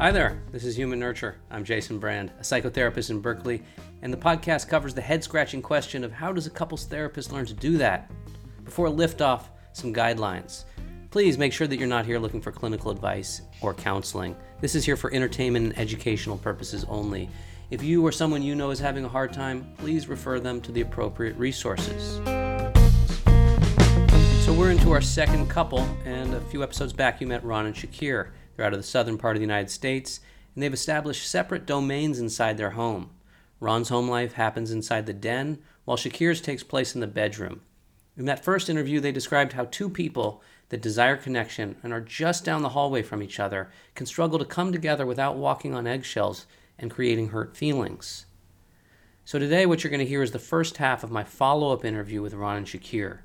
Hi there, this is Human Nurture. I'm Jason Brand, a psychotherapist in Berkeley, and the podcast covers the head scratching question of how does a couples therapist learn to do that? Before liftoff, some guidelines. Please make sure that you're not here looking for clinical advice or counseling. This is here for entertainment and educational purposes only. If you or someone you know is having a hard time, please refer them to the appropriate resources. So, we're into our second couple, and a few episodes back, you met Ron and Shakir. They're out of the southern part of the United States, and they've established separate domains inside their home. Ron's home life happens inside the den, while Shakir's takes place in the bedroom. In that first interview, they described how two people that desire connection and are just down the hallway from each other can struggle to come together without walking on eggshells and creating hurt feelings. So, today, what you're going to hear is the first half of my follow up interview with Ron and Shakir.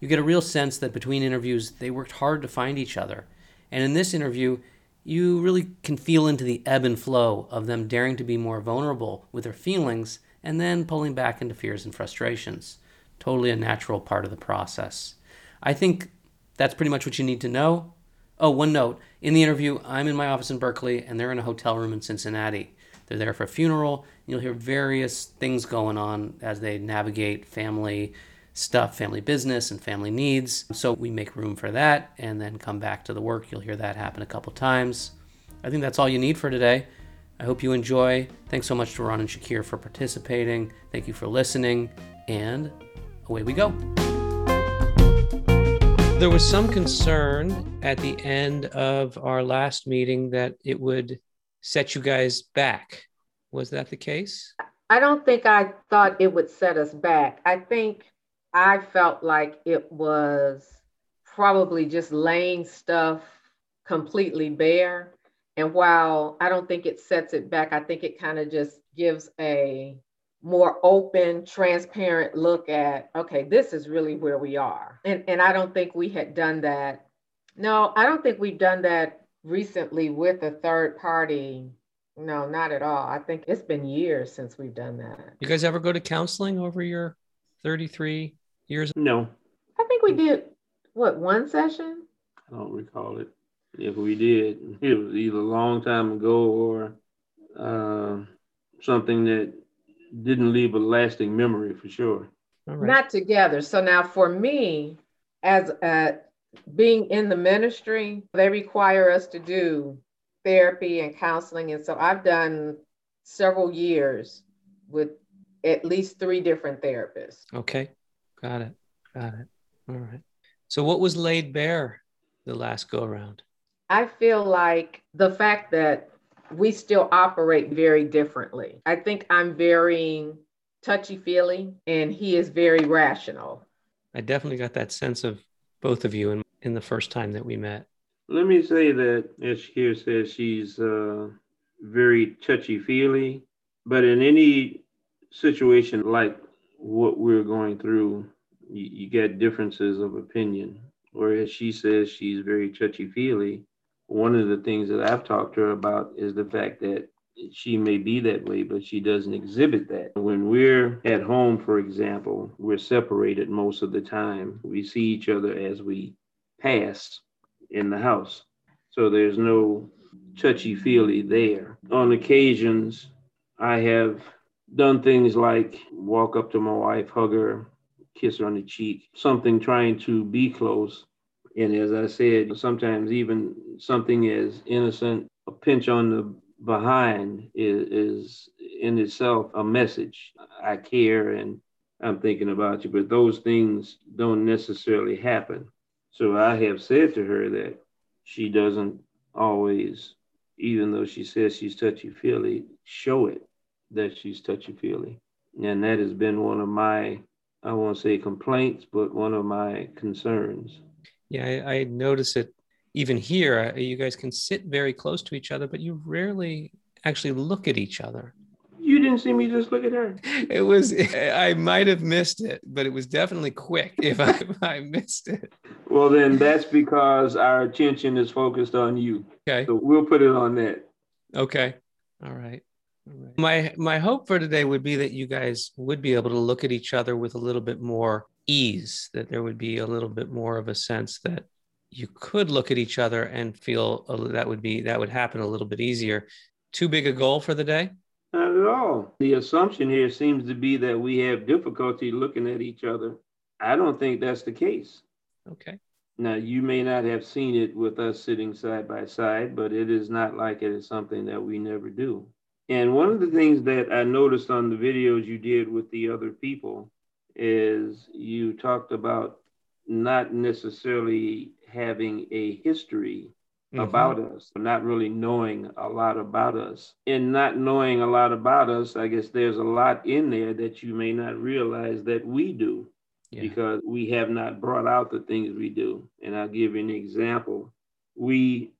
You get a real sense that between interviews, they worked hard to find each other. And in this interview, you really can feel into the ebb and flow of them daring to be more vulnerable with their feelings and then pulling back into fears and frustrations. Totally a natural part of the process. I think that's pretty much what you need to know. Oh, one note in the interview, I'm in my office in Berkeley and they're in a hotel room in Cincinnati. They're there for a funeral. You'll hear various things going on as they navigate family stuff, family business, and family needs. So we make room for that and then come back to the work. You'll hear that happen a couple times. I think that's all you need for today. I hope you enjoy. Thanks so much to Ron and Shakir for participating. Thank you for listening. And away we go. There was some concern at the end of our last meeting that it would set you guys back. Was that the case? I don't think I thought it would set us back. I think I felt like it was probably just laying stuff completely bare. And while I don't think it sets it back, I think it kind of just gives a more open, transparent look at, okay, this is really where we are. And, and I don't think we had done that. No, I don't think we've done that recently with a third party. No, not at all. I think it's been years since we've done that. You guys ever go to counseling over your 33 years? No. I think we did what one session? I don't recall it. If we did, it was either a long time ago or uh, something that didn't leave a lasting memory for sure. Right. Not together. So now for me, as uh, being in the ministry, they require us to do therapy and counseling. And so I've done several years with at least three different therapists. Okay. Got it. Got it. All right. So, what was laid bare the last go around? I feel like the fact that we still operate very differently. I think I'm very touchy feely and he is very rational. I definitely got that sense of both of you in, in the first time that we met. Let me say that, as Shakir says, she's uh, very touchy feely, but in any situation like what we're going through, you, you get differences of opinion. Whereas she says she's very touchy feely. One of the things that I've talked to her about is the fact that she may be that way, but she doesn't exhibit that. When we're at home, for example, we're separated most of the time. We see each other as we pass in the house. So there's no touchy feely there. On occasions, I have done things like walk up to my wife, hug her, kiss her on the cheek, something trying to be close. And as I said, sometimes even something as innocent, a pinch on the behind is, is in itself a message. I care and I'm thinking about you, but those things don't necessarily happen. So I have said to her that she doesn't always, even though she says she's touchy feely, show it that she's touchy feely. And that has been one of my, I won't say complaints, but one of my concerns. Yeah, I, I notice it even here. You guys can sit very close to each other, but you rarely actually look at each other. You didn't see me just look at her. It was, I might have missed it, but it was definitely quick if I, if I missed it. Well, then that's because our attention is focused on you. Okay. So we'll put it on that. Okay. All right. Right. My my hope for today would be that you guys would be able to look at each other with a little bit more ease, that there would be a little bit more of a sense that you could look at each other and feel that would be that would happen a little bit easier. Too big a goal for the day? Not at all. The assumption here seems to be that we have difficulty looking at each other. I don't think that's the case. Okay. Now, you may not have seen it with us sitting side by side, but it is not like it is something that we never do. And one of the things that I noticed on the videos you did with the other people is you talked about not necessarily having a history mm-hmm. about us, not really knowing a lot about us. And not knowing a lot about us, I guess there's a lot in there that you may not realize that we do yeah. because we have not brought out the things we do. And I'll give you an example. We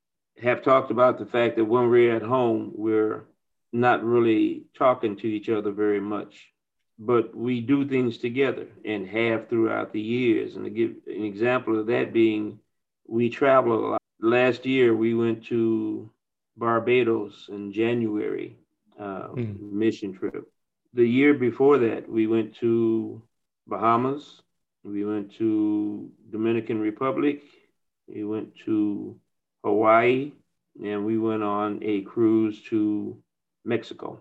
have talked about the fact that when we're at home, we're not really talking to each other very much but we do things together and have throughout the years. And to give an example of that being, we travel a lot. Last year, we went to Barbados in January, uh, mm. mission trip. The year before that, we went to Bahamas. We went to Dominican Republic. We went to Hawaii, and we went on a cruise to Mexico.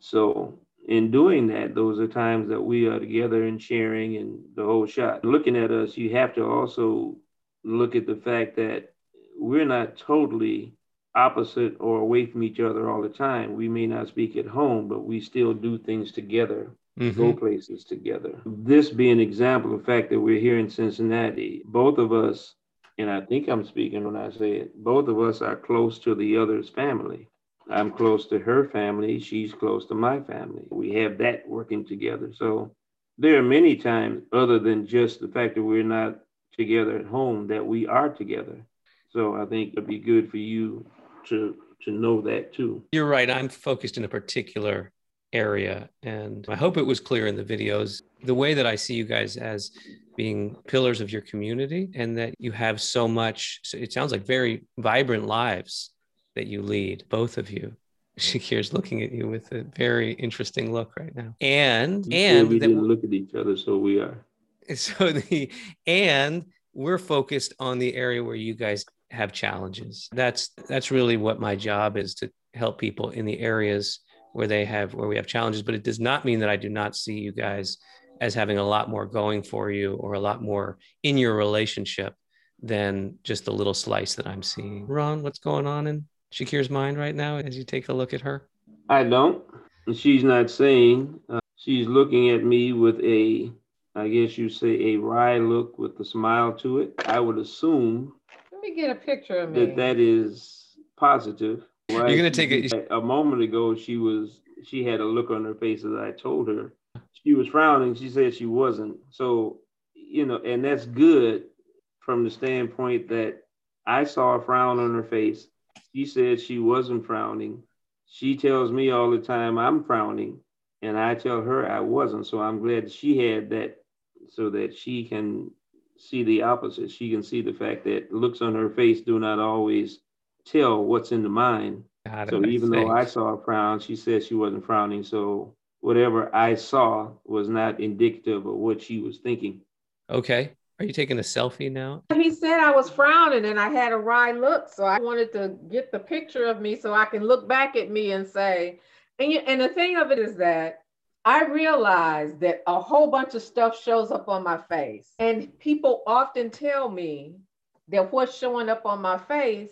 So in doing that, those are times that we are together and sharing and the whole shot. Looking at us, you have to also look at the fact that we're not totally opposite or away from each other all the time. We may not speak at home, but we still do things together, mm-hmm. go places together. This being an example of the fact that we're here in Cincinnati, both of us, and I think I'm speaking when I say it, both of us are close to the other's family. I'm close to her family. She's close to my family. We have that working together. So there are many times, other than just the fact that we're not together at home, that we are together. So I think it'd be good for you to to know that too. You're right. I'm focused in a particular area, and I hope it was clear in the videos. The way that I see you guys as being pillars of your community, and that you have so much. It sounds like very vibrant lives that you lead, both of you. Shakir's looking at you with a very interesting look right now. And and we didn't look at each other, so we are. So the and we're focused on the area where you guys have challenges. That's that's really what my job is to help people in the areas where they have where we have challenges. But it does not mean that I do not see you guys as having a lot more going for you or a lot more in your relationship than just the little slice that I'm seeing. Ron, what's going on in Shakir's mind right now as you take a look at her? I don't. She's not saying. Uh, she's looking at me with a, I guess you say, a wry look with a smile to it. I would assume. Let me get a picture of me. That that is positive. Right? You're gonna take it. A moment ago, she was. She had a look on her face as I told her. She was frowning. She said she wasn't. So, you know, and that's good from the standpoint that I saw a frown on her face she said she wasn't frowning. She tells me all the time I'm frowning, and I tell her I wasn't. So I'm glad she had that so that she can see the opposite. She can see the fact that looks on her face do not always tell what's in the mind. so even though I saw a frown, she said she wasn't frowning. So whatever I saw was not indicative of what she was thinking. Okay. Are you taking a selfie now? He said I was frowning and I had a wry look. So I wanted to get the picture of me so I can look back at me and say, and, you, and the thing of it is that I realize that a whole bunch of stuff shows up on my face. And people often tell me that what's showing up on my face,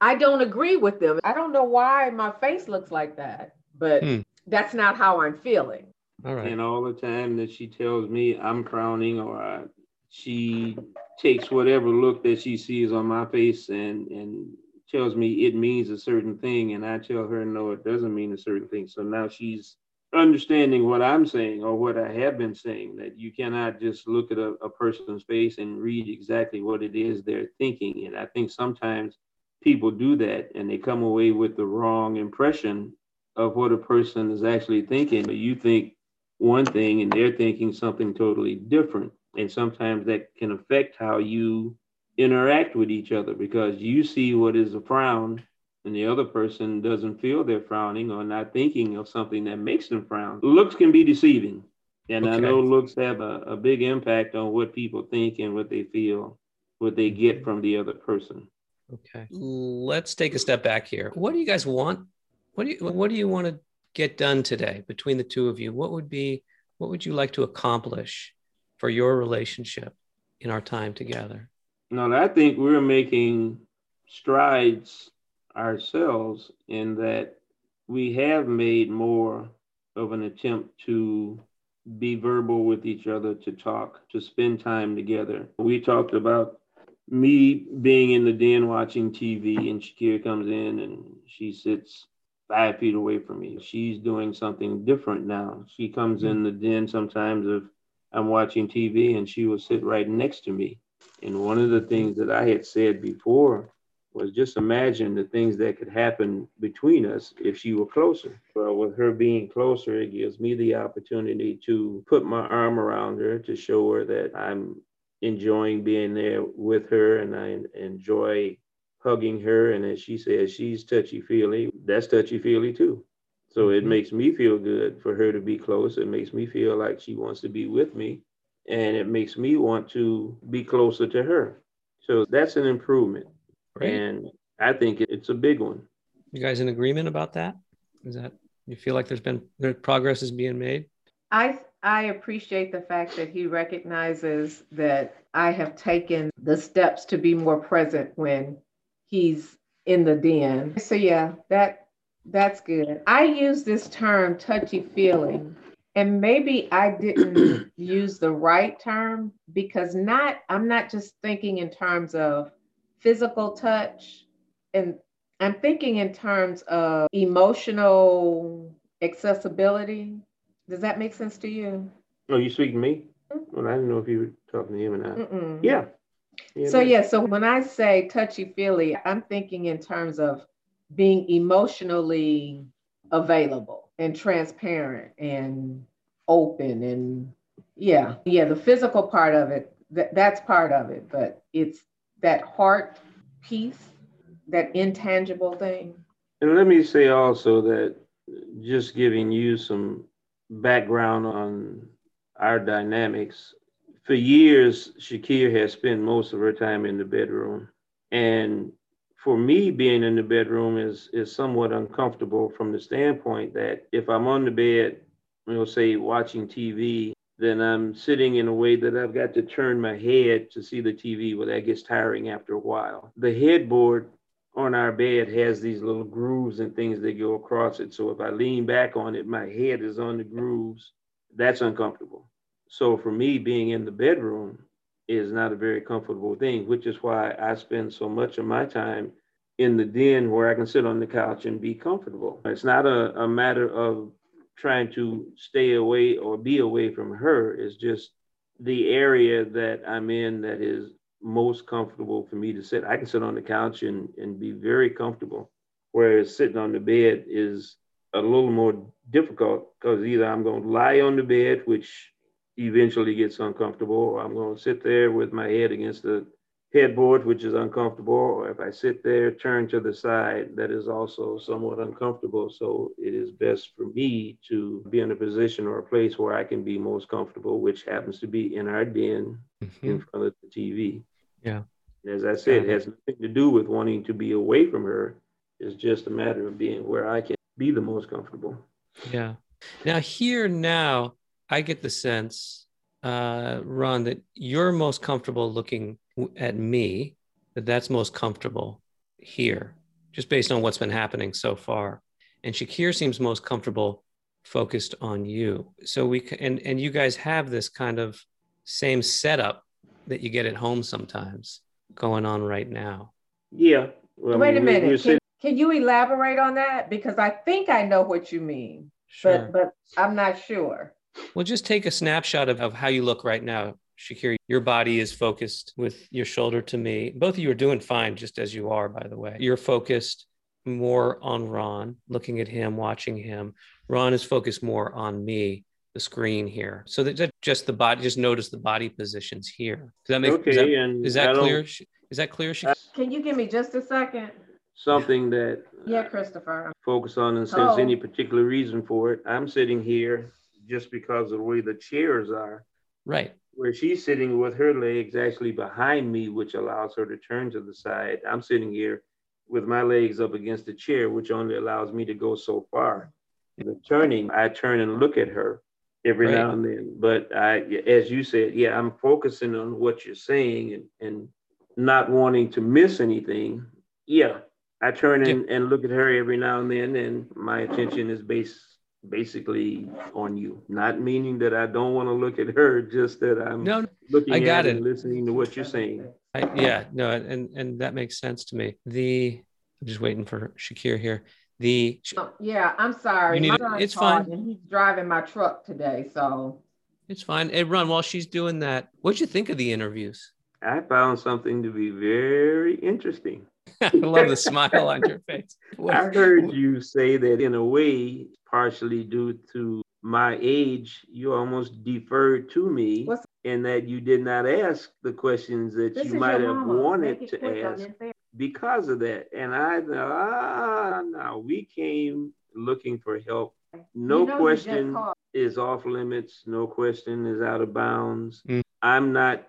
I don't agree with them. I don't know why my face looks like that, but hmm. that's not how I'm feeling. All right. And all the time that she tells me I'm frowning or I she takes whatever look that she sees on my face and and tells me it means a certain thing and i tell her no it doesn't mean a certain thing. So now she's understanding what i'm saying or what i have been saying that you cannot just look at a, a person's face and read exactly what it is they're thinking. And i think sometimes people do that and they come away with the wrong impression of what a person is actually thinking. But you think one thing and they're thinking something totally different and sometimes that can affect how you interact with each other because you see what is a frown and the other person doesn't feel they're frowning or not thinking of something that makes them frown. Looks can be deceiving. And okay. I know looks have a, a big impact on what people think and what they feel. what they get mm-hmm. from the other person. Okay. Let's take a step back here. What do you guys want? What do you what do you want to get done today between the two of you? What would be what would you like to accomplish for your relationship in our time together? No, I think we're making strides ourselves in that we have made more of an attempt to be verbal with each other, to talk, to spend time together. We talked about me being in the den watching TV, and Shakir comes in and she sits five feet away from me. She's doing something different now. She comes in mm-hmm. the den sometimes if I'm watching TV and she will sit right next to me. And one of the things that I had said before was just imagine the things that could happen between us if she were closer. Well, with her being closer, it gives me the opportunity to put my arm around her to show her that I'm enjoying being there with her and I enjoy hugging her. And as she says, she's touchy feely. That's touchy feely too. So it mm-hmm. makes me feel good for her to be close. It makes me feel like she wants to be with me. And it makes me want to be closer to her. So that's an improvement. Great. And I think it's a big one. You guys in agreement about that? Is that you feel like there's been there progress is being made? I I appreciate the fact that he recognizes that I have taken the steps to be more present when he's in the den. So yeah, that that's good. I use this term touchy feeling and maybe I didn't use the right term because not I'm not just thinking in terms of physical touch and I'm thinking in terms of emotional accessibility. Does that make sense to you? Oh, you speaking to me? Mm-hmm. Well, I didn't know if you were talking to him or not. Mm-mm. Yeah. yeah. So yeah, so when I say touchy feely, I'm thinking in terms of being emotionally available and transparent and open and yeah, yeah, the physical part of it, that, that's part of it, but it's that heart piece, that intangible thing. And let me say also that just giving you some background on our dynamics. For years, Shakir has spent most of her time in the bedroom. And for me, being in the bedroom is, is somewhat uncomfortable from the standpoint that if I'm on the bed, we'll say watching TV, then I'm sitting in a way that I've got to turn my head to see the TV. Well, that gets tiring after a while. The headboard on our bed has these little grooves and things that go across it. So if I lean back on it, my head is on the grooves. That's uncomfortable. So for me, being in the bedroom is not a very comfortable thing, which is why I spend so much of my time in the den where I can sit on the couch and be comfortable. It's not a, a matter of trying to stay away or be away from her It's just the area that I'm in that is most comfortable for me to sit. I can sit on the couch and, and be very comfortable, whereas sitting on the bed is a little more difficult because either I'm going to lie on the bed, which eventually gets uncomfortable, or I'm going to sit there with my head against the headboard, which is uncomfortable, or if I sit there, turn to the side, that is also somewhat uncomfortable. So it is best for me to be in a position or a place where I can be most comfortable, which happens to be in our den mm-hmm. in front of the TV. Yeah. As I said, it has nothing to do with wanting to be away from her. It's just a matter of being where I can be the most comfortable. Yeah. Now, here now, I get the sense, uh, Ron, that you're most comfortable looking at me that that's most comfortable here, just based on what's been happening so far. And Shakir seems most comfortable focused on you. So we and and you guys have this kind of same setup that you get at home sometimes going on right now. Yeah. Well, Wait a minute. Can, can, you elaborate on that? Because I think I know what you mean, sure. but but I'm not sure. Well, just take a snapshot of, of how you look right now. Shakir, your body is focused with your shoulder to me. Both of you are doing fine, just as you are, by the way. You're focused more on Ron, looking at him, watching him. Ron is focused more on me, the screen here. So that just the body, just notice the body positions here. Does that make okay, is that, and is that clear? Is that clear? Can you give me just a second? Something that yeah, Christopher. Focus on and sense oh. any particular reason for it. I'm sitting here just because of the way the chairs are. Right where she's sitting with her legs actually behind me, which allows her to turn to the side. I'm sitting here with my legs up against the chair, which only allows me to go so far. The turning, I turn and look at her every Right. now and then. But I, as you said, yeah, I'm focusing on what you're saying and, and not wanting to miss anything. Yeah, I turn and, and look at her every now and then, and my attention is based basically on you. Not meaning that I don't want to look at her, just that I'm No, looking I got at it. and listening to what you're saying. I, yeah, no, and and that makes sense to me. The I'm just waiting for Shakir here. The Oh, Yeah, I'm sorry. Need My it- it's fine. And he's driving my truck today, so. it's fine. Hey, Ron, while she's doing that, what'd you think of the interviews? I found something to be very interesting. I love the smile on your face. What- I heard you say that in a way, partially due to my age, you almost deferred to me What's- and that you did not ask the questions that This you might have mama. wanted to ask because of that. And I thought, ah, no, we came looking for help. No You know question is off limits. No question is out of bounds. Mm. I'm not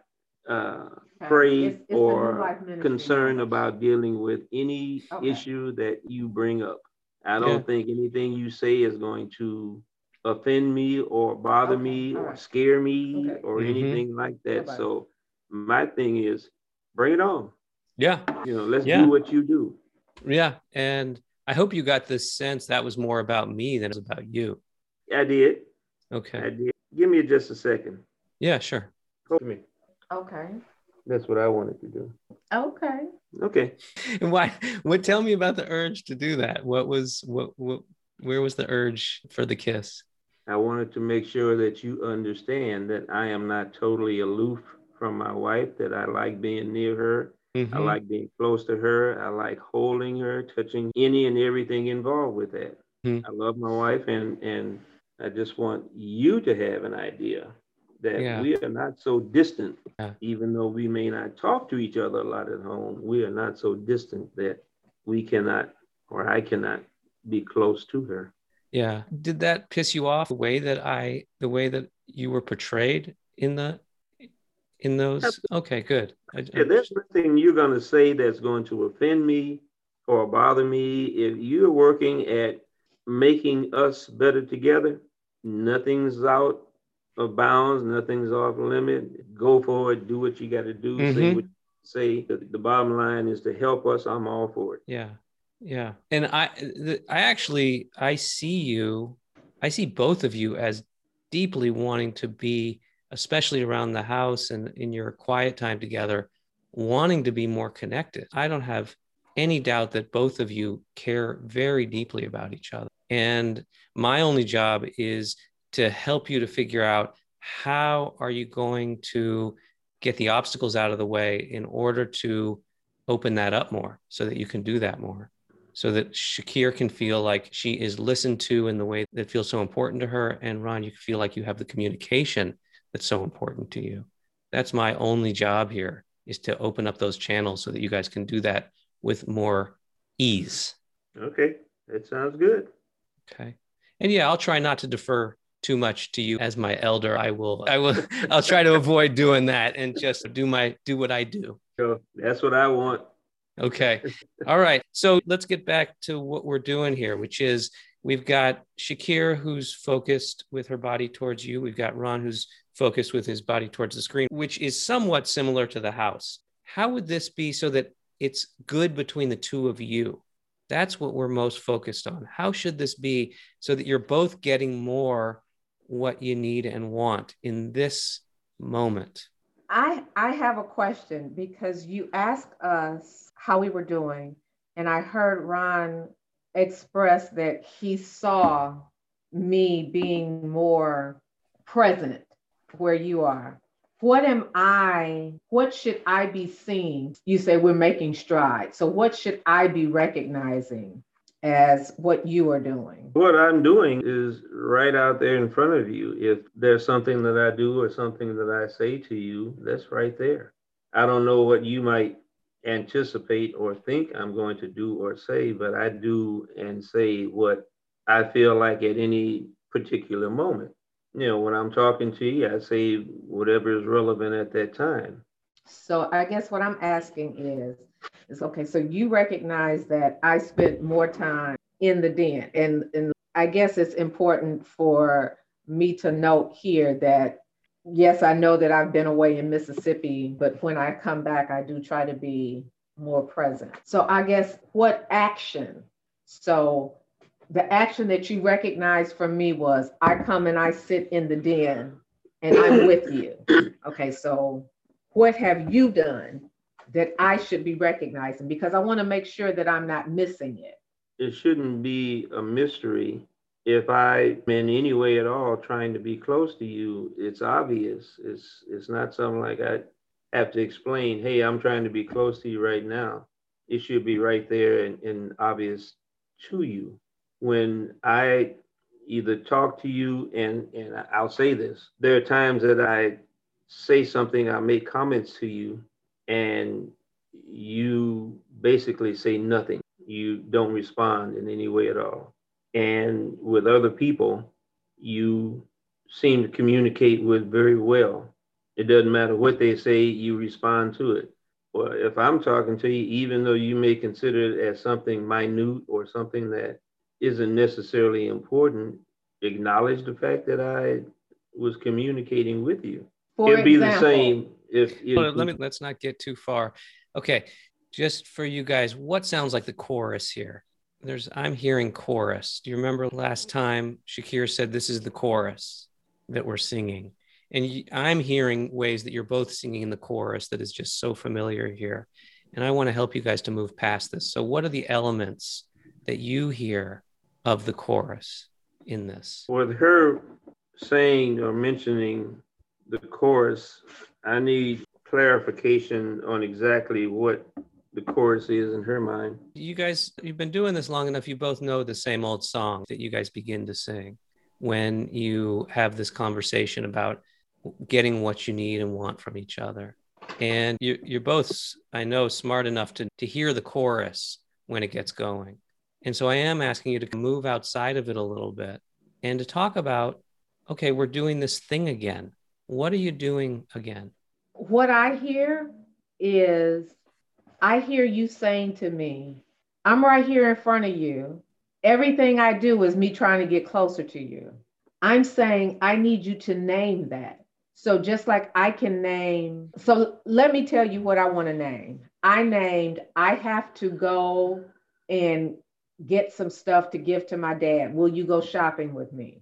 uh, Okay. afraid It's- it's or Life Ministry concerned about dealing with any Okay. issue that you bring up. I don't Yeah. think anything you say is going to offend me or bother Okay, me all or right. scare me Okay. or Mhm. anything like that. Bye-bye. So my thing is bring it on. yeah, You know, let's Yeah. do what you do. yeah, and I hope you got this sense that was more about me than it was about you. I did. Okay. I Okay. did. Give me just a second. Yeah, sure. Hold me. Okay, That's what I wanted to do. okay. Okay. And why? What? Tell me about the urge to do that. What was? What? What? Where was the urge for the kiss? I wanted to make sure that you understand that I am not totally aloof from my wife, that I like being near her. I Mhm. like being close to her. I like holding her, touching any and everything involved with that. Hmm. I love my wife and and I just want you to have an idea that Yeah. we are not so distant, Yeah. even though we may not talk to each other a lot at home. We are not so distant that we cannot or I cannot be close to her. Yeah. Did that piss you off the way that I, the way that you were portrayed in the, in those? Okay, good. I, Yeah, there's nothing you're going to say that's going to offend me or bother me. If you're working at making us better together, nothing's out of bounds, nothing's off limit. Go for it, do what you got to do, say Mhm. what you say. The, the bottom line is to help us. I'm all for it. Yeah. Yeah. And I, the, I actually, I see you, I see both of you as deeply wanting to be, especially around the house and in your quiet time together, wanting to be more connected. I don't have any doubt that both of you care very deeply about each other. And my only job is to help you to figure out how are you going to get the obstacles out of the way in order to open that up more so that you can do that more. So that Shakir can feel like she is listened to in the way that feels so important to her. And Ron you feel like you have the communication that's so important to you. That's my only job here is to open up those channels so that you guys can do that with more ease. Okay, that sounds good. okay. And yeah I'll try not to defer too much to you as my elder I will I will I'll try to avoid doing that and just do my do what I do So that's what I want. Okay. All right. So let's get back to what we're doing here, which is we've got Shakir who's focused with her body towards you. We've got Ron who's focused with his body towards the screen, which is somewhat similar to the house. How would this be so that it's good between the two of you? That's what we're most focused on. How should this be so that you're both getting more what you need and want in this moment? I I have a question because you asked us how we were doing, and I heard Ron express that he saw me being more present where you are. What am I? What should I be seeing? You say we're making strides. So what should I be recognizing as what you are doing? What I'm doing is right out there in front of you. If there's something that I do or something that I say to you, that's right there. I don't know what you might anticipate or think I'm going to do or say, but I do and say what I feel like at any particular moment. You know, when I'm talking to you, I say whatever is relevant at that time. So I guess what I'm asking is, is okay, so you recognize that I spent more time in the den. And, and I guess it's important for me to note here that yes, I know that I've been away in Mississippi, but when I come back, I do try to be more present. So I guess what action? So the action that you recognized from me was I come and I sit in the den and I'm with you. Okay, so what have you done that I should be recognizing? Because I want to make sure that I'm not missing it. It shouldn't be a mystery. If I in any way at all trying to be close to you, it's obvious. It's it's not something like I have to explain, hey, I'm trying to be close to you right now. It should be right there and, and obvious to you. When I either talk to you and and I'll say this, there are times that I say something, I make comments to you, and you basically say nothing. You don't respond in any way at all. And with other people, you seem to communicate with very well. It doesn't matter what they say, you respond to it. Well, if I'm talking to you, even though you may consider it as something minute or something that isn't necessarily important, acknowledge the fact that I was communicating with you. For It'd be the example, same if, let me let's not get too far. Okay, just for you guys, what sounds like the chorus here? There's I'm hearing chorus. Do you remember last time Shakir said this is the chorus that we're singing? And i'm hearing ways that you're both singing in the chorus that is just so familiar here. And I want to help you guys to move past this. So what are the elements that you hear of the chorus in this? with her saying or mentioning the chorus, I need clarification on exactly what the chorus is in her mind. you guys you've been doing this long enough you both know the same old song that you guys begin to sing. When you have this conversation about getting what you need and want from each other. And you, you're both i know smart enough to, to hear the chorus when it gets going. And so i am asking you to move outside of it a little bit and to talk about okay we're doing this thing again what are you doing again what I hear is I hear you saying to me, I'm right here in front of you. Everything I do is me trying to get closer to you. I'm saying I need you to name that. So just like I can name, so let me tell you what I want to name. I named, I have to go and get some stuff to give to my dad. Will you go shopping with me?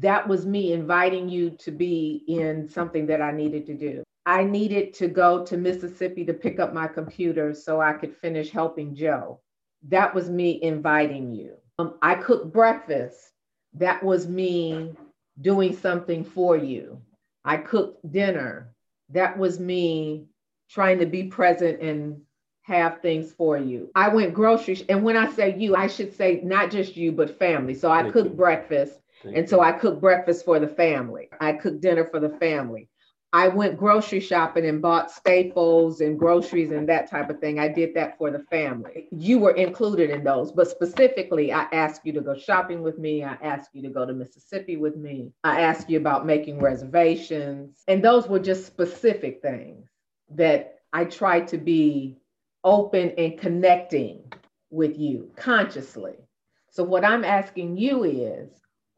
That was me inviting you to be in something that I needed to do. I needed to go to Mississippi to pick up my computer so I could finish helping Joe. That was me inviting you. Um, I cooked breakfast. That was me doing something for you. I cooked dinner. That was me trying to be present and have things for you. I went grocery, and when I say you, I should say not just you, but family. So I cooked breakfast, Thank and so I cooked breakfast for the family. I cooked dinner for the family. I went grocery shopping and bought staples and groceries and that type of thing. I did that for the family. You were included in those, but specifically, I asked you to go shopping with me. I asked you to go to Mississippi with me. I asked you about making reservations. And those were just specific things that I tried to be open and connecting with you consciously. So, what I'm asking you is,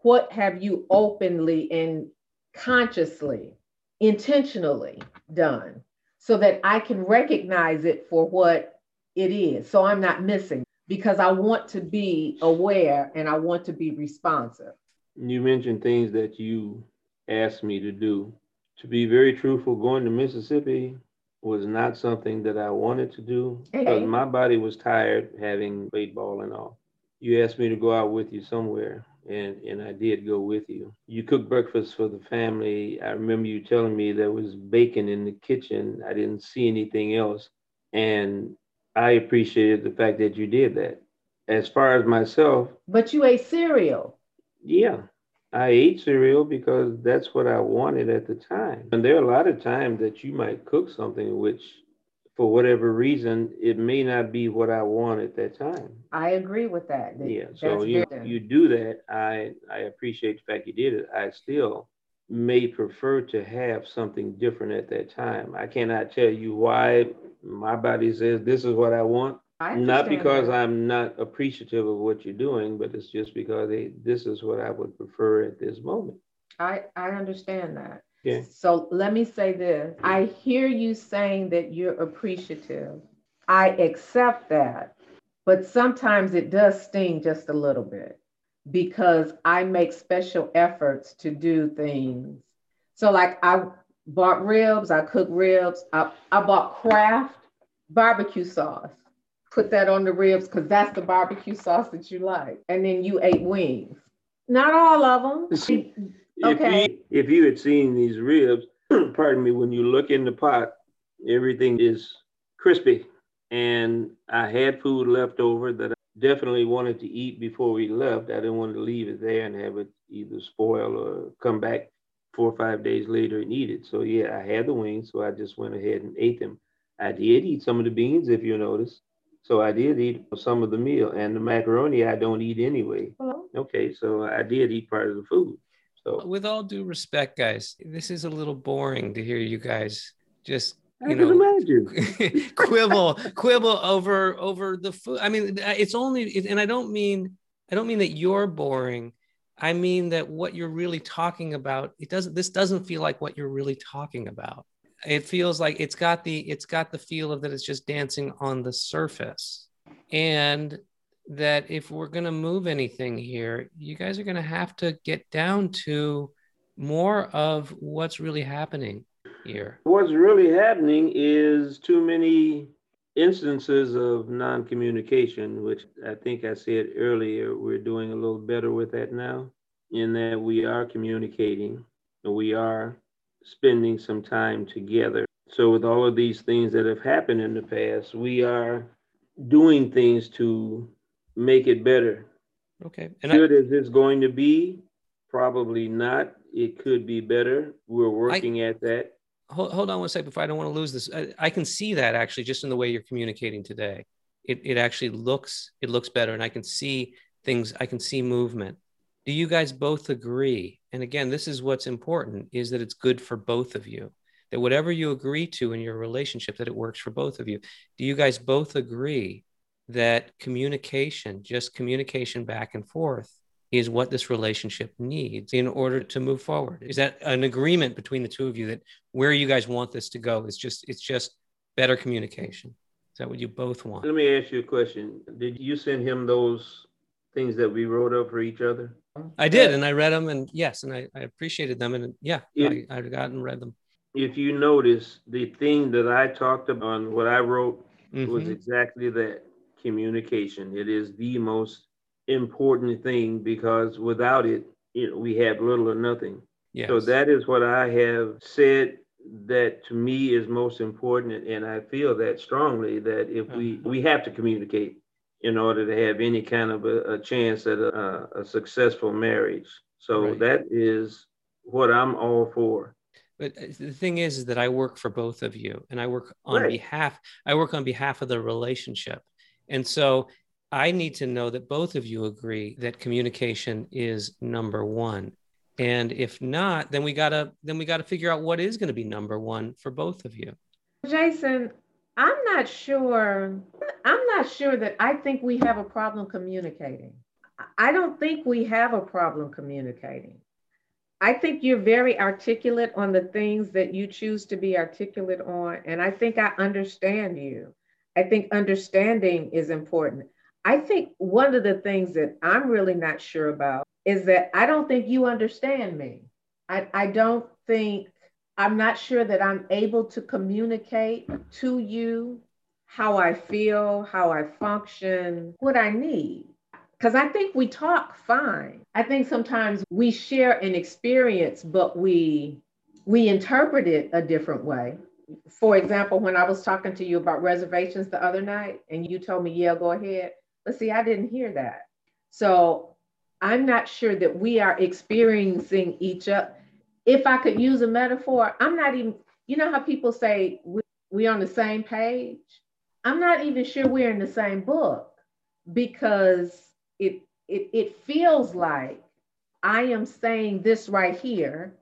what have you openly and consciously, intentionally done so that I can recognize it for what it is? So I'm not missing because I want to be aware and I want to be responsive. You mentioned things that you asked me to do. To be very truthful, going to Mississippi was not something that I wanted to do because Okay. my body was tired having played ball and all. You asked me to go out with you somewhere, and, and I did go with you. You cooked breakfast for the family. I remember you telling me there was bacon in the kitchen. I didn't see anything else. And I appreciated the fact that you did that. As far as myself, But you ate cereal. yeah, I ate cereal because that's what I wanted at the time. And there are a lot of times that you might cook something which, for whatever reason, it may not be what I want at that time. I agree with that. Yeah, so you you do that. I I appreciate the fact you did it. I still may prefer to have something different at that time. I cannot tell you why my body says this is what I want. I Not because that. I'm not appreciative of what you're doing, but it's just because they, this is what I would prefer at this moment. I, I understand that. Yeah. So let me say this. I hear you saying that you're appreciative. I accept that. But sometimes it does sting just a little bit because I make special efforts to do things. So, like, I bought ribs, I cook ribs, I, I bought Kraft barbecue sauce. Put that on the ribs because that's the barbecue sauce that you like. And then you ate wings. Not all of them. See, If Okay. you, if you had seen these ribs, pardon me, when you look in the pot, everything is crispy. And I had food left over that I definitely wanted to eat before we left. I didn't want to leave it there and have it either spoil or come back four or five days later and eat it. So yeah, I had the wings, so I just went ahead and ate them. I did eat some of the beans, if you notice. So I did eat some of the meal and the macaroni I don't eat anyway. Well, Okay, so I did eat part of the food. So With all due respect, guys, this is a little boring to hear you guys just you know quibble quibble over over the food. I mean, it's only, and I don't mean I don't mean that you're boring. I mean that what you're really talking about. It doesn't. This doesn't feel like what you're really talking about. It feels like it's got the it's got the feel of that it's just dancing on the surface, and that if we're going to move anything here, you guys are going to have to get down to more of what's really happening here. What's really happening is too many instances of non-communication, which I think I said earlier, we're doing a little better with that now, in that we are communicating and we are spending some time together. So with all of these things that have happened in the past, we are doing things to make it better. Okay, and I, Good as it's going to be, probably not. It could be better. We're working at that. hold, hold on one second before I don't want to lose this. I, I can see that actually just in the way you're communicating today. It, it actually looks it looks better, and I can see things. I can see movement. Do you guys both agree? And again, this is what's important: is that it's good for both of you. That whatever you agree to in your relationship, that it works for both of you. Do you guys both agree that communication, just communication back and forth, is what this relationship needs in order to move forward. Is that an agreement between the two of you that where you guys want this to go is just it's just better communication? Is that what you both want? Let me ask you a question. Did you send him those things that we wrote up for each other? I did, and I read them, and yes, and I, I appreciated them, and yeah, Yeah. I, I've gotten and read them. If you notice, the thing that I talked about what I wrote was Mhm. exactly that communication. It is the most important thing because without it, you know, we have little or nothing. Yes. So that is what I have said that to me is most important. And I feel that strongly that if we, Uh-huh. we have to communicate in order to have any kind of a, a chance at a, a successful marriage. So Right. that is what I'm all for. But uh, the thing is, is that I work for both of you, and I work on Right. behalf. I work on behalf of the relationship, and so I need to know that both of you agree that communication is number one. And if not, then we gotta then we gotta figure out what is going to be number one for both of you. Jason, I'm not sure. I'm not sure that I think we have a problem communicating. I don't think we have a problem communicating. I think you're very articulate on the things that you choose to be articulate on. And I think I understand you. I think understanding is important. I think one of the things that I'm really not sure about is that I don't think you understand me. I, I don't think, I'm not sure that I'm able to communicate to you how I feel, how I function, what I need. Because I think we talk fine. I think sometimes we share an experience, but we we interpret it a different way. For example, when I was talking to you about reservations the other night, and you told me, "Yeah, go ahead," but see, I didn't hear that. So I'm not sure that we are experiencing each other. If I could use a metaphor, I'm not even. You know how people say we we're on the same page. I'm not even sure we're in the same book because it, it, it feels like I am saying this right here,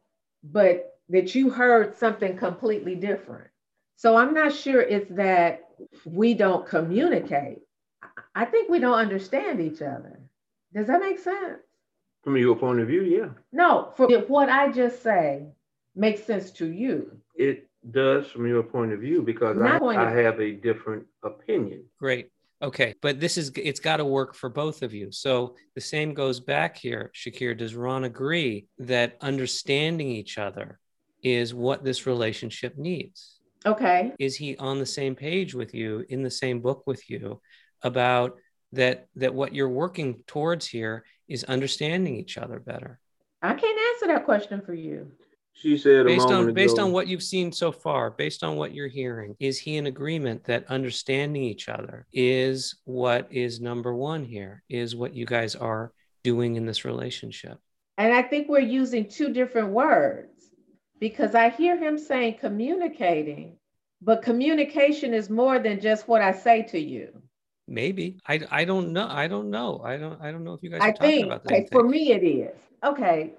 but that you heard something completely different. So I'm not sure it's that we don't communicate. I think we don't understand each other. Does that make sense? From your point of view, yeah. No, for what I just say makes sense to you. It does from your point of view because I, I have a different opinion. Great. Okay, but this is it's got to work for both of you. So the same goes back here. Shakir, does Ron agree that understanding each other is what this relationship needs? Okay. Is he on the same page with you in the same book with you about that that what you're working towards here is understanding each other better? I can't answer that question for you. She said based on ago, based on what you've seen so far, based on what you're hearing, is he in agreement that understanding each other is what is number one here, is what you guys are doing in this relationship? And I think we're using two different words because I hear him saying communicating, but communication is more than just what I say to you. Maybe I, I don't know I don't know I don't I don't know if you guys are I talking think, about that. For me, it is okay.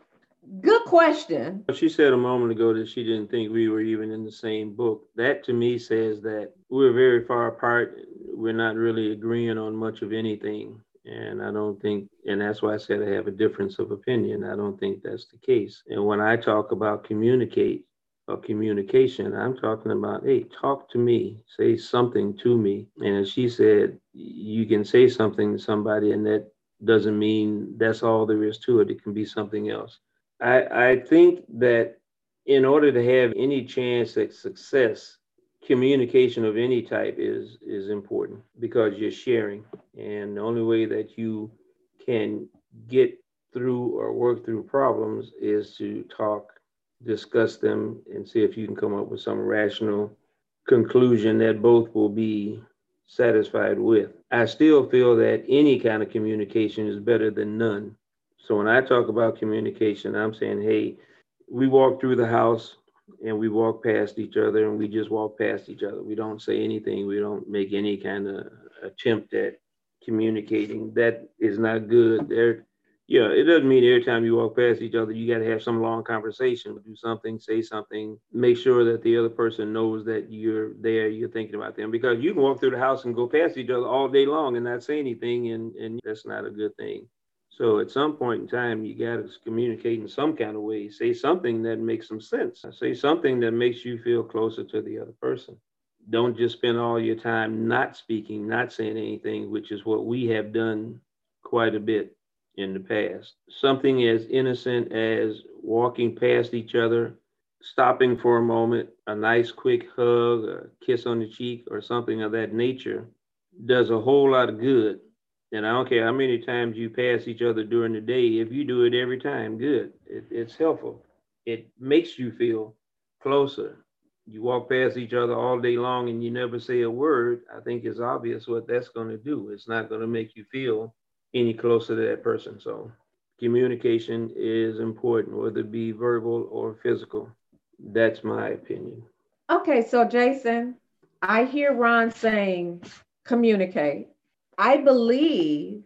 Good question. She said a moment ago that she didn't think we were even in the same book. That to me says that we're very far apart. We're not really agreeing on much of anything. And I don't think, and that's why I said I have a difference of opinion. I don't think that's the case. And when I talk about communicate or communication, I'm talking about, hey, talk to me, say something to me. And as she said, you can say something to somebody, and that doesn't mean that's all there is to it. It can be something else. I, I think that in order to have any chance at success, communication of any type is is important because you're sharing, and the only way that you can get through or work through problems is to talk, discuss them, and see if you can come up with some rational conclusion that both will be satisfied with. I still feel that any kind of communication is better than none. So when I talk about communication, I'm saying, hey, we walk through the house and we walk past each other and we just walk past each other. We don't say anything. We don't make any kind of attempt at communicating. That is not good. There, yeah, it doesn't mean every time you walk past each other, you got to have some long conversation, do something, say something, make sure that the other person knows that you're there, you're thinking about them. Because you can walk through the house and go past each other all day long and not say anything, and, and that's not a good thing. So at some point in time, you got to communicate in some kind of way. Say something that makes some sense. Say something that makes you feel closer to the other person. Don't just spend all your time not speaking, not saying anything, which is what we have done quite a bit in the past. Something as innocent as walking past each other, stopping for a moment, a nice quick hug, a kiss on the cheek, or something of that nature does a whole lot of good and I don't care how many times you pass each other during the day, if you do it every time, good. It, it's helpful. It makes you feel closer. You walk past each other all day long and you never say a word. I think it's obvious what that's going to do. It's not going to make you feel any closer to that person. So, communication is important, whether it be verbal or physical. That's my opinion. Okay, so Jason, I hear Ron saying communicate I believe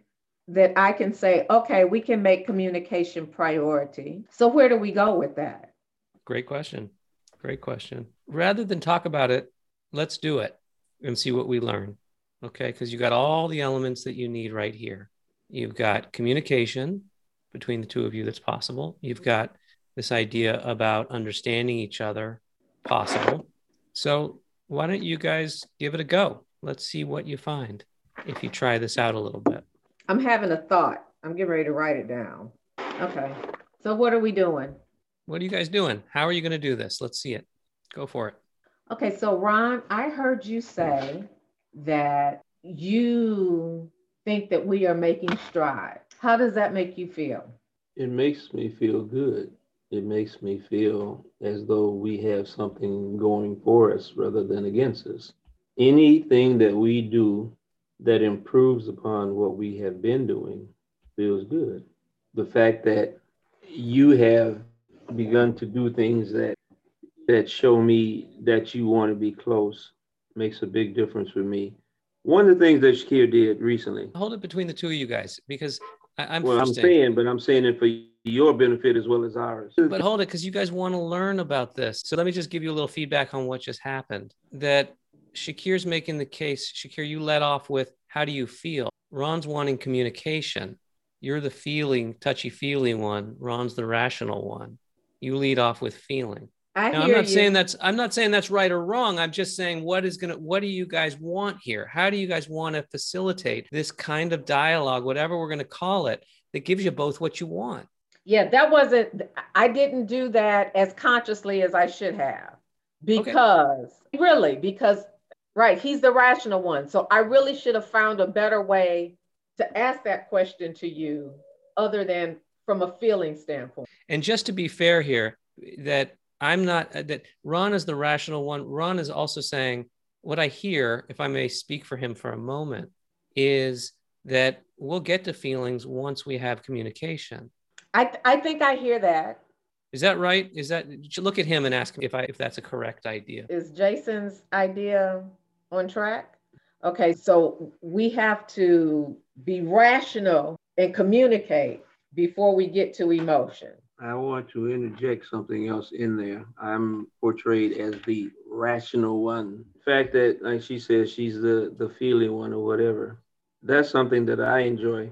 that I can say, okay, we can make communication priority. So where do we go with that? Great question. Great question. Rather than talk about it, let's do it and see what we learn. Okay. Because you got all the elements that you need right here. You've got communication between the two of you that's possible. You've got this idea about understanding each other possible. So why don't you guys give it a go? Let's see what you find if you try this out a little bit. I'm having a thought. I'm getting ready to write it down. Okay. So what are we doing? What are you guys doing? How are you going to do this? Let's see it. Go for it. Okay. So, Ron, I heard you say that you think that we are making strides. How does that make you feel? It makes me feel good. It makes me feel as though we have something going for us rather than against us. Anything that we do that improves upon what we have been doing feels good. The fact that you have begun to do things that that show me that you want to be close makes a big difference for me. One of the things that Shakir did recently. Hold it between the two of you guys because I, am well. I'm saying, but I'm saying it for your benefit as well as ours. But hold it, because you guys want to learn about this. So let me just give you a little feedback on what just happened. That Shakir's making the case. Shakir, you let off with how do you feel? Ron's wanting communication. You're the feeling, touchy feely one. Ron's the rational one. You lead off with feeling. I Now, I'm not you. saying that's I'm not saying that's right or wrong. I'm just saying what is gonna what do you guys want here? How do you guys want to facilitate this kind of dialogue, whatever we're gonna call it, that gives you both what you want? Yeah, that wasn't, I didn't do that as consciously as I should have. Because, really, because, right, he's the rational one. So I really should have found a better way to ask that question to you other than from a feeling standpoint. And just to be fair here, that I'm not uh, that Ron is the rational one. Ron is also saying what I hear, if I may speak for him for a moment, is that we'll get to feelings once we have communication. I, I think I hear that. Is that right? Is that look at him and ask him if I if that's a correct idea. Is Jason's idea on track? Okay, so we have to be rational and communicate before we get to emotion. I want to interject something else in there. I'm portrayed as the rational one. The fact that, like she says, she's the the feeling one or whatever. That's something that I enjoy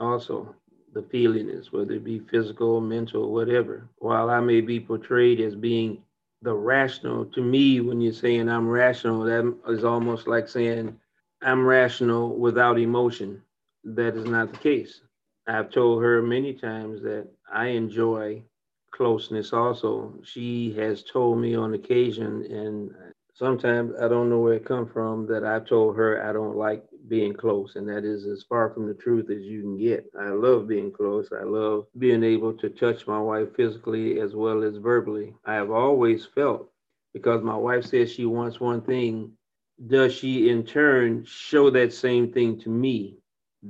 also. The feelingness, whether it be physical, mental, whatever. While I may be portrayed as being the rational, to me, when you're saying I'm rational, that is almost like saying I'm rational without emotion. That is not the case. I've told her many times that I enjoy closeness also. She has told me on occasion, and sometimes I don't know where it come from, that I've told her I don't like being close. And that is as far from the truth as you can get. I love being close. I love being able to touch my wife physically as well as verbally. I have always felt because my wife says she wants one thing, does she in turn show that same thing to me?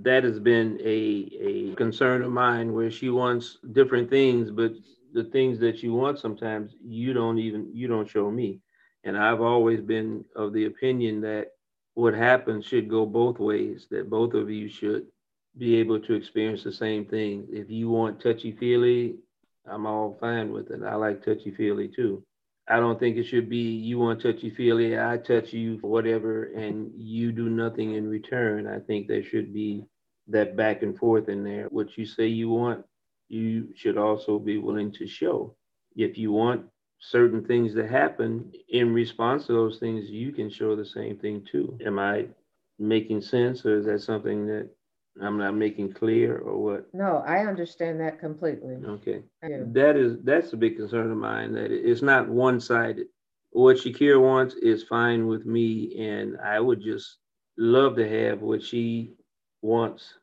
that has been a, a concern of mine where she wants different things, but the things that you want sometimes you don't even you don't show me. And I've always been of the opinion that what happens should go both ways, that both of you should be able to experience the same thing. If you want touchy feely, I'm all fine with it. I like touchy feely too. I don't think it should be you want touchy feely, I touch you, whatever, and you do nothing in return. I think there should be that back and forth in there. What you say you want, you should also be willing to show. If you want certain things that happen in response to those things, you can show the same thing too. Am I making sense, or is that something that I'm not making clear, or what? No, I understand that completely. Okay. That is that's a big concern of mine that it's not one sided. What Shakir wants is fine with me, and I would just love to have what she wants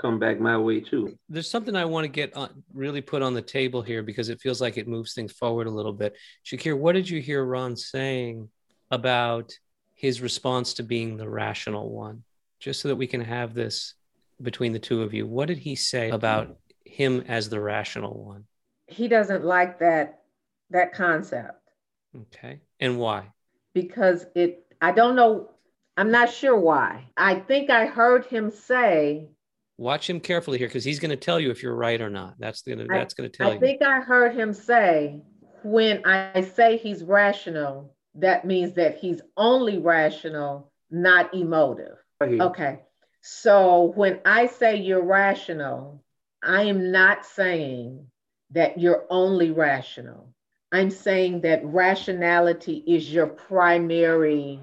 come back my way too. There's something I want to get on, really put on the table here because it feels like it moves things forward a little bit. Shakir, what did you hear Ron saying about his response to being the rational one? Just so that we can have this between the two of you. What did he say about him as the rational one? He doesn't like that that concept Okay. And why? because it I don't know I'm not sure why. I think I heard him say Watch him carefully here because he's going to tell you if you're right or not. That's gonna that's going to tell I you. I think I heard him say when I say he's rational, that means that he's only rational, not emotive. I hear you. Okay. So when I say you're rational, I am not saying that you're only rational. I'm saying that rationality is your primary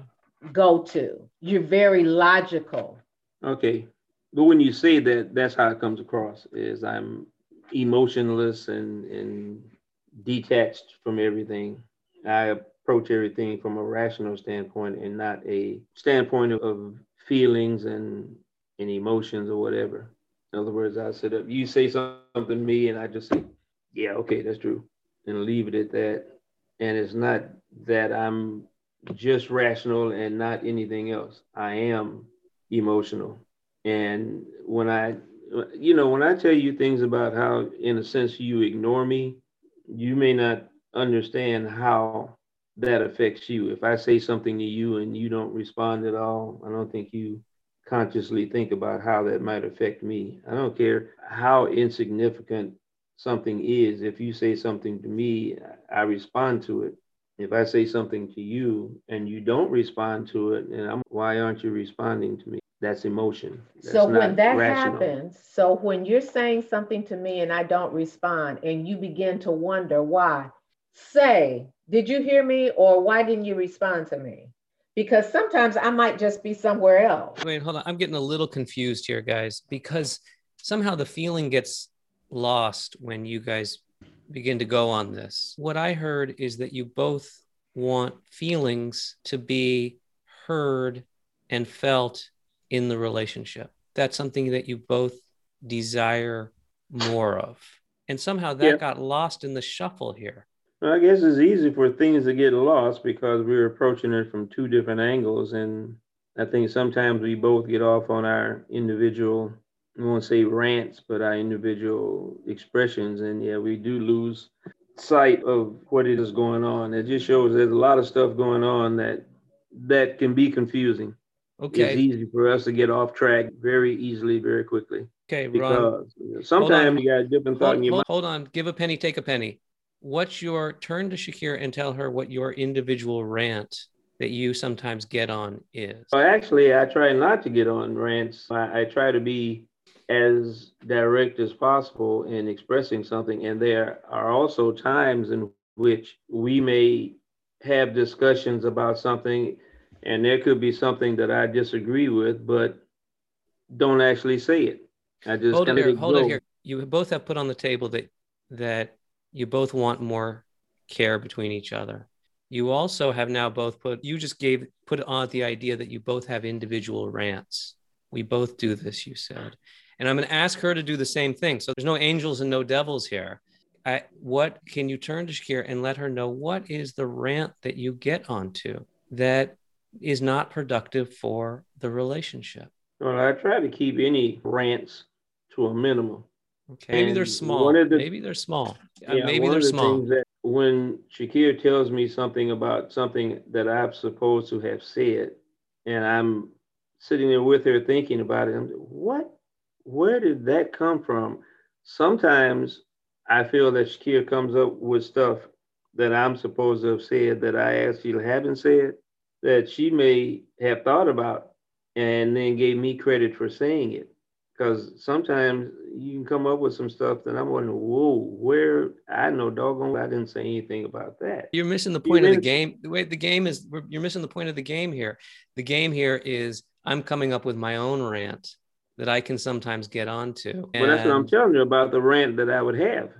go to. You're very logical. Okay. But when you say that, that's how it comes across is I'm emotionless and, and detached from everything. I approach everything from a rational standpoint and not a standpoint of, feelings and, and emotions or whatever. In other words, I sit up, you say something to me and I just say, yeah, okay, that's true. And leave it at that. And it's not that I'm just rational and not anything else. I am emotional. And when I, you know, when I tell you things about how, in a sense, you ignore me, you may not understand how that affects you. If I say something to you and you don't respond at all, I don't think you consciously think about how that might affect me. I don't care how insignificant something is. If you say something to me, I respond to it. If I say something to you and you don't respond to it, and I'm, why aren't you responding to me? That's emotion. That's so when that rational. happens, so when you're saying something to me and I don't respond, and you begin to wonder why, say, Did you hear me? Or why didn't you respond to me? Because sometimes I might just be somewhere else. Wait, hold on. I'm getting a little confused here, guys, because somehow the feeling gets lost when you guys begin to go on this. What I heard is that you both want feelings to be heard and felt in the relationship. That's something that you both desire more of. And somehow that Yeah. got lost in the shuffle here. Well, I guess it's easy for things to get lost because we're approaching it from two different angles. And I think sometimes we both get off on our individual, I won't say rants, but our individual expressions. And yeah, we do lose sight of what it is going on. It just shows there's a lot of stuff going on that that can be confusing. It's easy for us to get off track very easily, very quickly. Okay, Ron. Because sometimes you got a different thought Hold, in your hold, mind. hold on. Give a penny, take a penny. What's your turn to Shakir and tell her what your individual rant that you sometimes get on is? Well, actually, I try not to get on rants. I, I try to be as direct as possible in expressing something. And there are also times in which we may have discussions about something, and there could be something that I disagree with, but don't actually say it. I just hold it here. Hold it here. You both have put on the table that that you both want more care between each other. You also have now both put. You just gave put on the idea that you both have individual rants. We both do this. You said, and I'm going to ask her to do the same thing. So there's no angels and no devils here. I, what can you turn to Shakir and let her know what is the rant that you get onto that is not productive for the relationship? Well, I try to keep any rants to a minimum. Okay. Maybe they're small. one of the- maybe they're small. Uh, Yeah, maybe they're the small. when Shakir tells me something about something that I'm supposed to have said, and I'm sitting there with her thinking about it, I'm what? Where did that come from? Sometimes I feel that Shakir comes up with stuff that I'm supposed to have said that I actually haven't said, that she may have thought about and then gave me credit for saying it because sometimes you can come up with some stuff that I'm wondering, whoa, where I know doggone, I didn't say anything about that. You're missing the point of the game. The way the game is, you're missing the point of the game here. The game here is I'm coming up with my own rant that I can sometimes get onto. Well, that's what I'm telling you about the rant that I would have.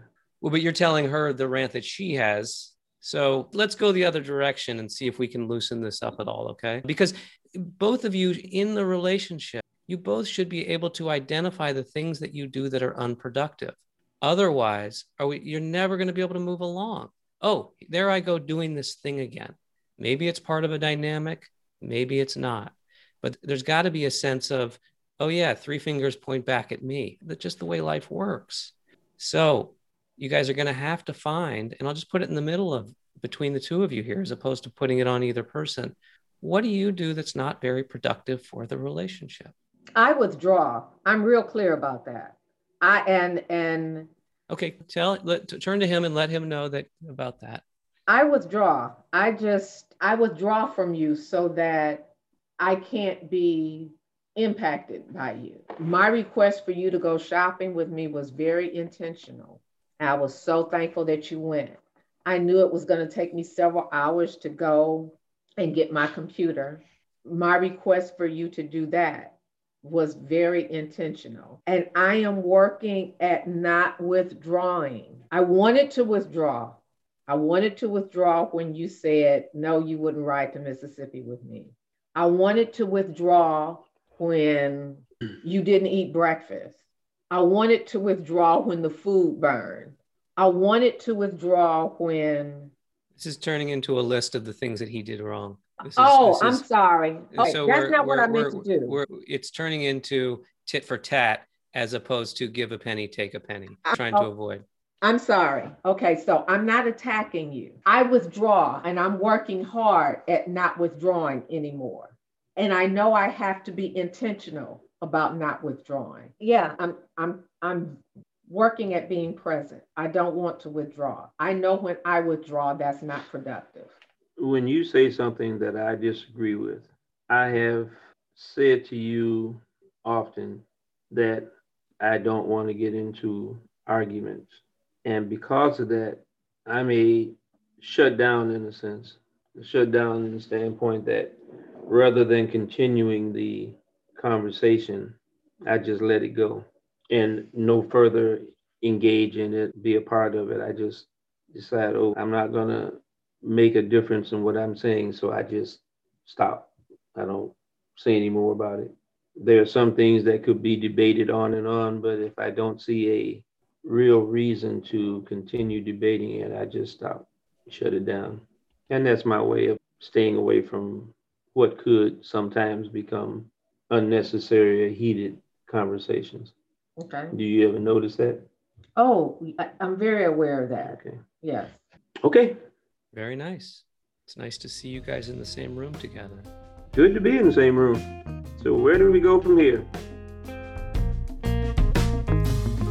Well, but you're telling her the rant that she has. So let's go the other direction and see if we can loosen this up at all, okay? Because both of you in the relationship, you both should be able to identify the things that you do that are unproductive. Otherwise, are we you're never going to be able to move along. Oh, there I go doing this thing again. Maybe it's part of a dynamic, maybe it's not. But there's got to be a sense of, oh yeah, three fingers point back at me. That's just the way life works. So you guys are going to have to find, and I'll just put it in the middle of between the two of you here, as opposed to putting it on either person. What do you do that's not very productive for the relationship? I withdraw. I'm real clear about that. I and and Okay, tell let turn to him and let him know that about that. I withdraw. I just I withdraw from you so that I can't be impacted by you. My request for you to go shopping with me was very intentional. I was so thankful that you went. I knew it was going to take me several hours to go and get my computer. My request for you to do that was very intentional. And I am working at not withdrawing. I wanted to withdraw. I wanted to withdraw when you said, no, you wouldn't ride to Mississippi with me. I wanted to withdraw when you didn't eat breakfast. I wanted to withdraw when the food burned. I wanted to withdraw when. This is turning into a list of the things that he did wrong. This is- oh, I'm is- sorry. Okay, oh, so that's not what I meant to do. It's turning into tit for tat as opposed to give a penny, take a penny, I'm trying to Oh. avoid. I'm sorry. Okay, so I'm not attacking you. I withdraw and I'm working hard at not withdrawing anymore. And I know I have to be intentional about not withdrawing. Yeah, I'm I'm I'm working at being present. I don't want to withdraw. I know when I withdraw, that's not productive. When you say something that I disagree with, I have said to you often that I don't want to get into arguments. And because of that, I may shut down in a sense, shut down in the standpoint that rather than continuing the conversation, I just let it go and no further engage in it, be a part of it. I just decide, oh, I'm not going to make a difference in what I'm saying. So I just stop. I don't say any more about it. There are some things that could be debated on and on, but if I don't see a real reason to continue debating it, I just stop, shut it down. And that's my way of staying away from what could sometimes become unnecessary or heated conversations. Okay. Do you ever notice that? Oh, I, I'm very aware of that. Okay. Yes. Okay. Very nice. It's nice to see you guys in the same room together. Good to be in the same room. So where do we go from here?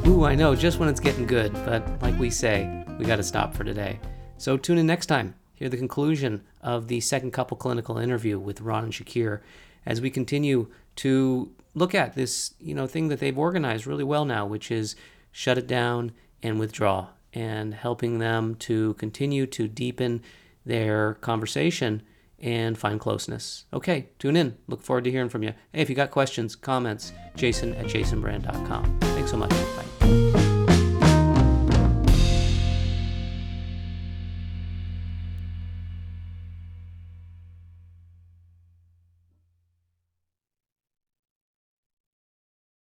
Ooh, I know, just when it's getting good, but like we say, we got to stop for today. So tune in next time. Hear the conclusion of the second couple clinical interview with Ron and Shakir as we continue to look at this, you know, thing that they've organized really well now, which is shut it down and withdraw, and helping them to continue to deepen their conversation and find closeness. Okay, tune in. Look forward to hearing from you. Hey, if you got questions, comments, jason at jasonbrand.com. Thanks so much. Bye.